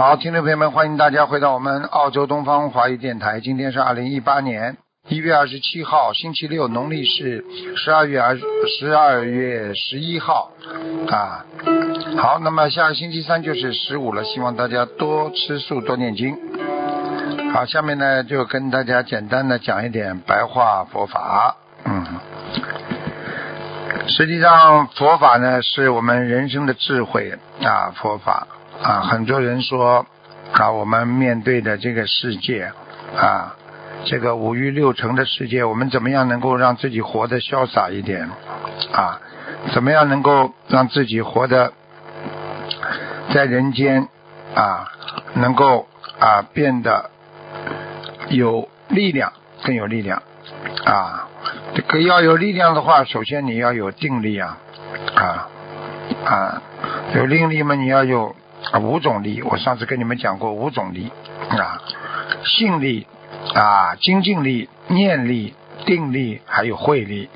好，听众朋友们，欢迎大家回到我们澳洲东方华语电台。今天是二零一八年一月二十七号，星期六，农历是十二月二十二月十一号啊。好，那么下个星期三就是十五了，希望大家多吃素，多念经。好，下面呢就跟大家简单的讲一点白话佛法。嗯，实际上佛法呢是我们人生的智慧啊，佛法。啊，很多人说啊，我们面对的这个世界啊，这个五欲六尘的世界，我们怎么样能够让自己活得潇洒一点啊？怎么样能够让自己活得在人间啊，能够啊变得有力量，更有力量啊？这个要有力量的话，首先你要有定力啊啊啊，有定力嘛，你要有。啊，五种力，我上次跟你们讲过五种力啊，性力啊，精进力、念力、定力，还有慧力。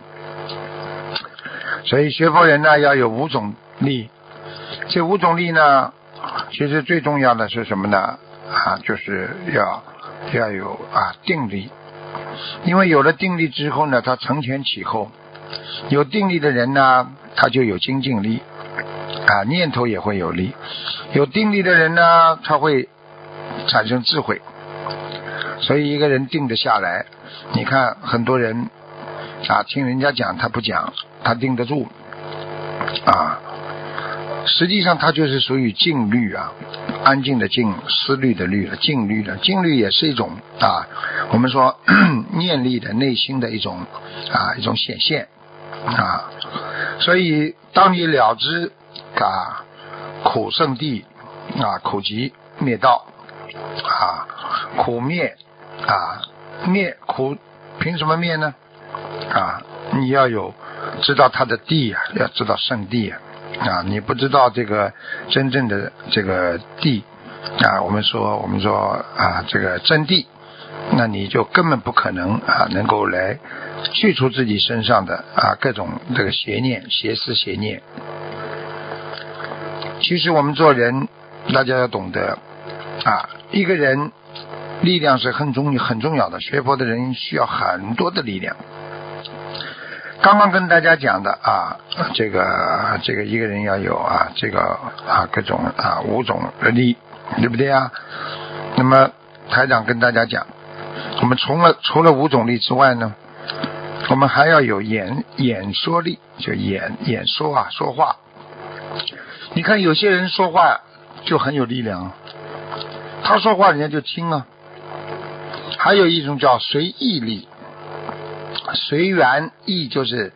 所以学佛人呢，要有五种力。这五种力呢，其实最重要的是什么呢？啊，就是要要有啊定力，因为有了定力之后呢，他承前启后。有定力的人呢，他就有精进力。啊，念头也会有力。有定力的人呢，他会产生智慧。所以一个人定得下来，你看很多人啊，听人家讲他不讲，他定得住啊。实际上他就是属于静虑啊，安静的静，思虑的虑，静虑了。静虑也是一种啊，我们说 念力的内心的一种啊一种显现啊。所以当你了知。啊，苦圣地啊，苦集灭道啊，苦灭啊，灭苦凭什么灭呢？啊，你要有知道它的地啊，要知道圣地啊，啊，你不知道这个真正的这个地啊，我们说我们说啊，这个真谛，那你就根本不可能啊，能够来去除自己身上的啊各种这个邪念、邪思、邪念。其实我们做人，大家要懂得啊，一个人力量是很重很重要的。学佛的人需要很多的力量。刚刚跟大家讲的啊，这个这个一个人要有啊，这个啊各种啊五种力，对不对啊？那么台长跟大家讲，我们除了除了五种力之外呢，我们还要有演演说力，就演演说啊，说话。你看，有些人说话就很有力量，他说话人家就听啊。还有一种叫随意力，随缘意就是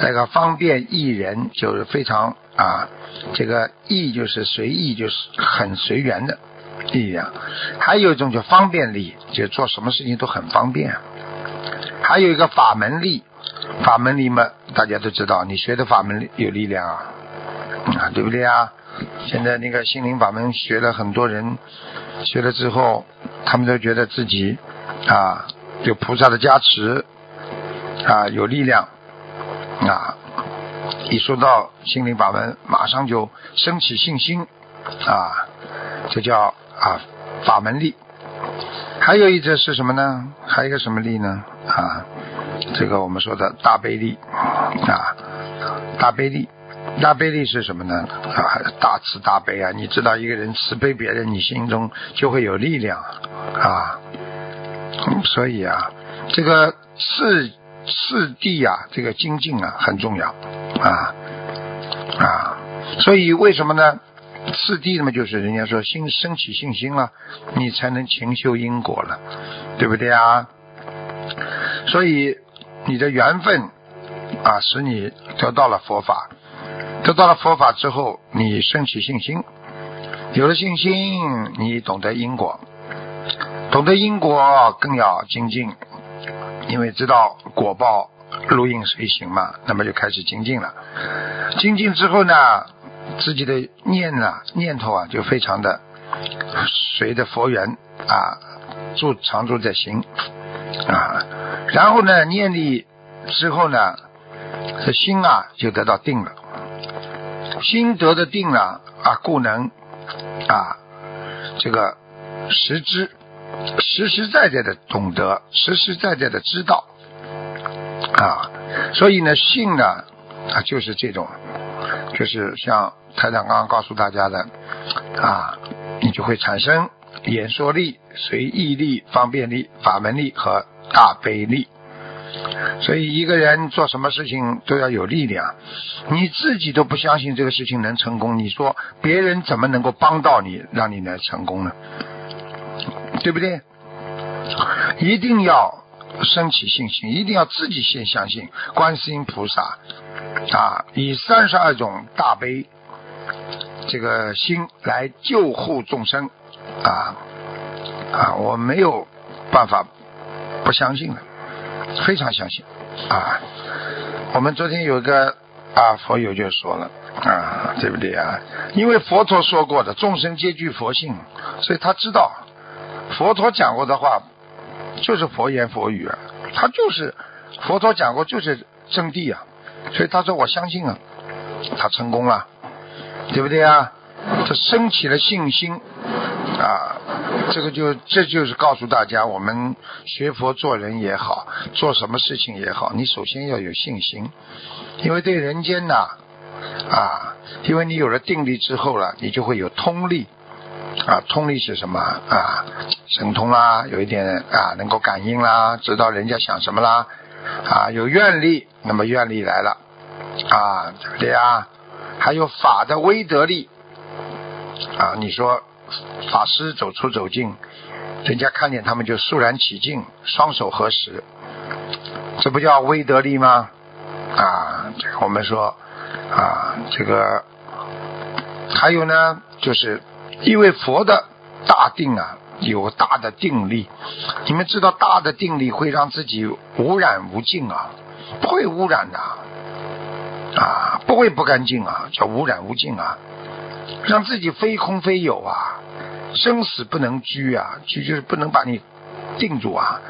那个方便易人，就是非常啊，这个意就是随意，就是很随缘的力量。还有一种叫方便力，就做什么事情都很方便。还有一个法门力，法门力嘛，大家都知道，你学的法门有力量啊。啊，对不对啊？现在那个心灵法门学了很多人，学了之后，他们都觉得自己啊有菩萨的加持啊有力量啊，一说到心灵法门，马上就升起信心啊，这叫啊法门力。还有一则是什么呢？还有一个什么力呢？啊，这个我们说的大悲力啊，大悲力。大悲力是什么呢？啊，大慈大悲啊！你知道一个人慈悲别人，你心中就会有力量啊。所以啊，这个四四谛啊，这个精进啊很重要啊啊。所以为什么呢？四谛嘛，就是人家说心升起信心了，你才能勤修因果了，对不对啊？所以你的缘分啊，使你得到了佛法。得到了佛法之后，你升起信心，有了信心，你懂得因果，懂得因果更要精进，因为知道果报如影随形嘛，那么就开始精进了。精进之后呢，自己的念啊念头啊就非常的随着佛缘啊住常住在心啊，然后呢念力之后呢，这心啊就得到定了。心得的定了啊，故能啊，这个实知，实实在在的懂得，实实在在的知道啊，所以呢，性呢啊，就是这种，就是像台长刚刚告诉大家的啊，你就会产生演说力、随意力、方便力、法门力和大悲力。所以一个人做什么事情都要有力量，你自己都不相信这个事情能成功，你说别人怎么能够帮到你，让你来成功呢？对不对？一定要升起信心，一定要自己先相信观世音菩萨啊，以三十二种大悲这个心来救护众生啊啊，我没有办法不相信的。非常相信啊！我们昨天有个啊佛友就说了啊，对不对啊？因为佛陀说过的，众生皆具佛性，所以他知道佛陀讲过的话就是佛言佛语啊，他就是佛陀讲过就是真谛啊，所以他说我相信啊，他成功了，对不对啊？他升起了信心啊。这个就这就是告诉大家，我们学佛做人也好，做什么事情也好，你首先要有信心，因为对人间呐啊，因为你有了定力之后了，你就会有通力啊，通力是什么啊？神通啦，有一点啊，能够感应啦，知道人家想什么啦啊，有愿力，那么愿力来了啊，对不对啊？还有法的威德力啊，你说。法师走出走进，人家看见他们就肃然起敬，双手合十，这不叫威德力吗？啊，我们说啊，这个还有呢，就是因为佛的大定啊，有大的定力，你们知道大的定力会让自己无染无净啊，不会污染的啊，不会不干净啊，叫无染无净啊。让自己非空非有啊，生死不能拘啊，拘就是不能把你定住啊。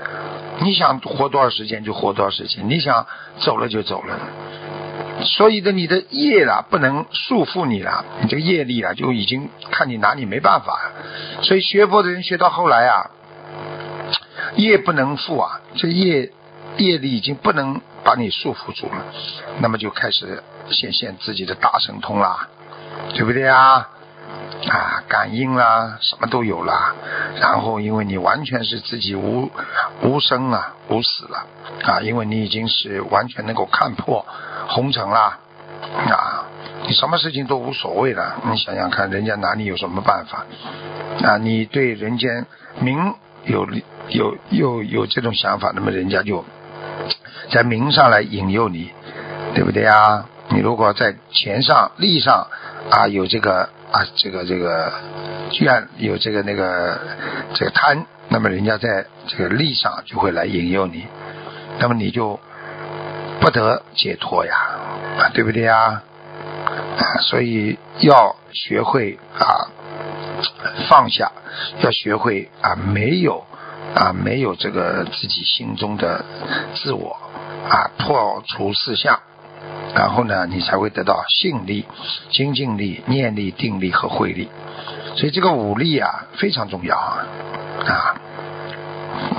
你想活多少时间就活多少时间，你想走了就走了。所以的你的业啊不能束缚你了，你这个业力啊就已经看你拿你没办法。所以学佛的人学到后来啊，业不能负啊，这业业力已经不能把你束缚住了，那么就开始显现自己的大神通啦。对不对啊？啊，感应啦，什么都有啦。然后，因为你完全是自己无无生啊，无死了啊，因为你已经是完全能够看破红尘啦啊，你什么事情都无所谓了。你想想看，人家拿你有什么办法啊？你对人间名有有有有这种想法，那么人家就在名上来引诱你，对不对啊？你如果在钱上利上。啊，有这个啊，这个这个愿有这个那个这个贪，那么人家在这个利上就会来引诱你，那么你就不得解脱呀，啊，对不对呀？啊，所以要学会啊放下，要学会啊没有啊没有这个自己心中的自我啊破除四相。然后呢，你才会得到信力、精进力、念力、定力和慧力。所以这个五力啊非常重要啊啊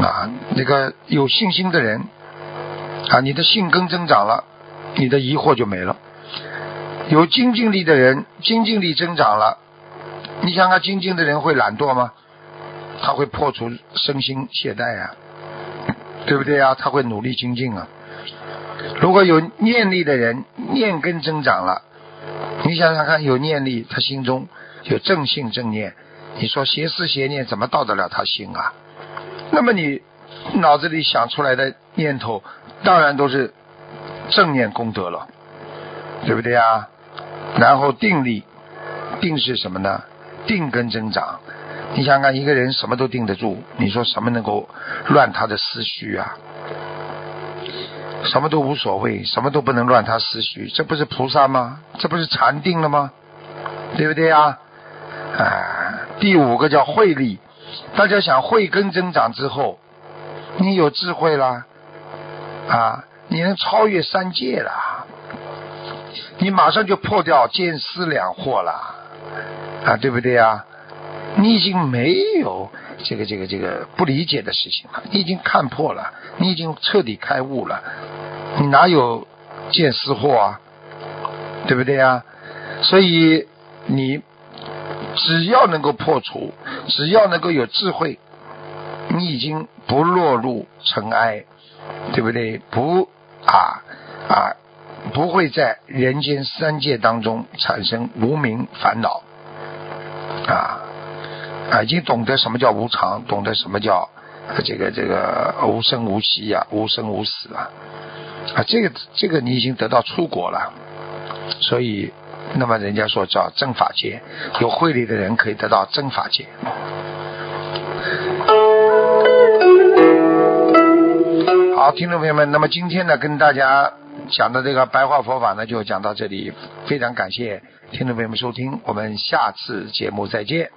啊！那个有信心的人啊，你的信根增长了，你的疑惑就没了。有精进力的人，精进力增长了，你想想，精进的人会懒惰吗？他会破除身心懈怠啊，对不对啊？他会努力精进啊。如果有念力的人，念根增长了，你想想看，有念力，他心中有正信正念，你说邪思邪念怎么到得了他心啊？那么你脑子里想出来的念头，当然都是正念功德了，对不对啊？然后定力，定是什么呢？定根增长。你想想看，一个人什么都定得住，你说什么能够乱他的思绪啊？什么都无所谓，什么都不能乱他思绪，这不是菩萨吗？这不是禅定了吗？对不对呀？啊，第五个叫慧力。大家想慧根增长之后，你有智慧了啊，你能超越三界了，你马上就破掉见思两惑了啊，对不对呀？你已经没有这个这个这个不理解的事情了，你已经看破了，你已经彻底开悟了，你哪有见思惑啊？对不对呀？所以你只要能够破除，只要能够有智慧，你已经不落入尘埃，对不对？不啊啊，不会在人间三界当中产生无名烦恼啊。啊，已经懂得什么叫无常，懂得什么叫这个这个无生无息呀，无生无死啊，啊，这个这个你已经得到出国了，所以那么人家说叫正法界，有慧力的人可以得到正法界。好，听众朋友们，那么今天呢，跟大家讲的这个白话佛法呢，就讲到这里，非常感谢听众朋友们收听，我们下次节目再见。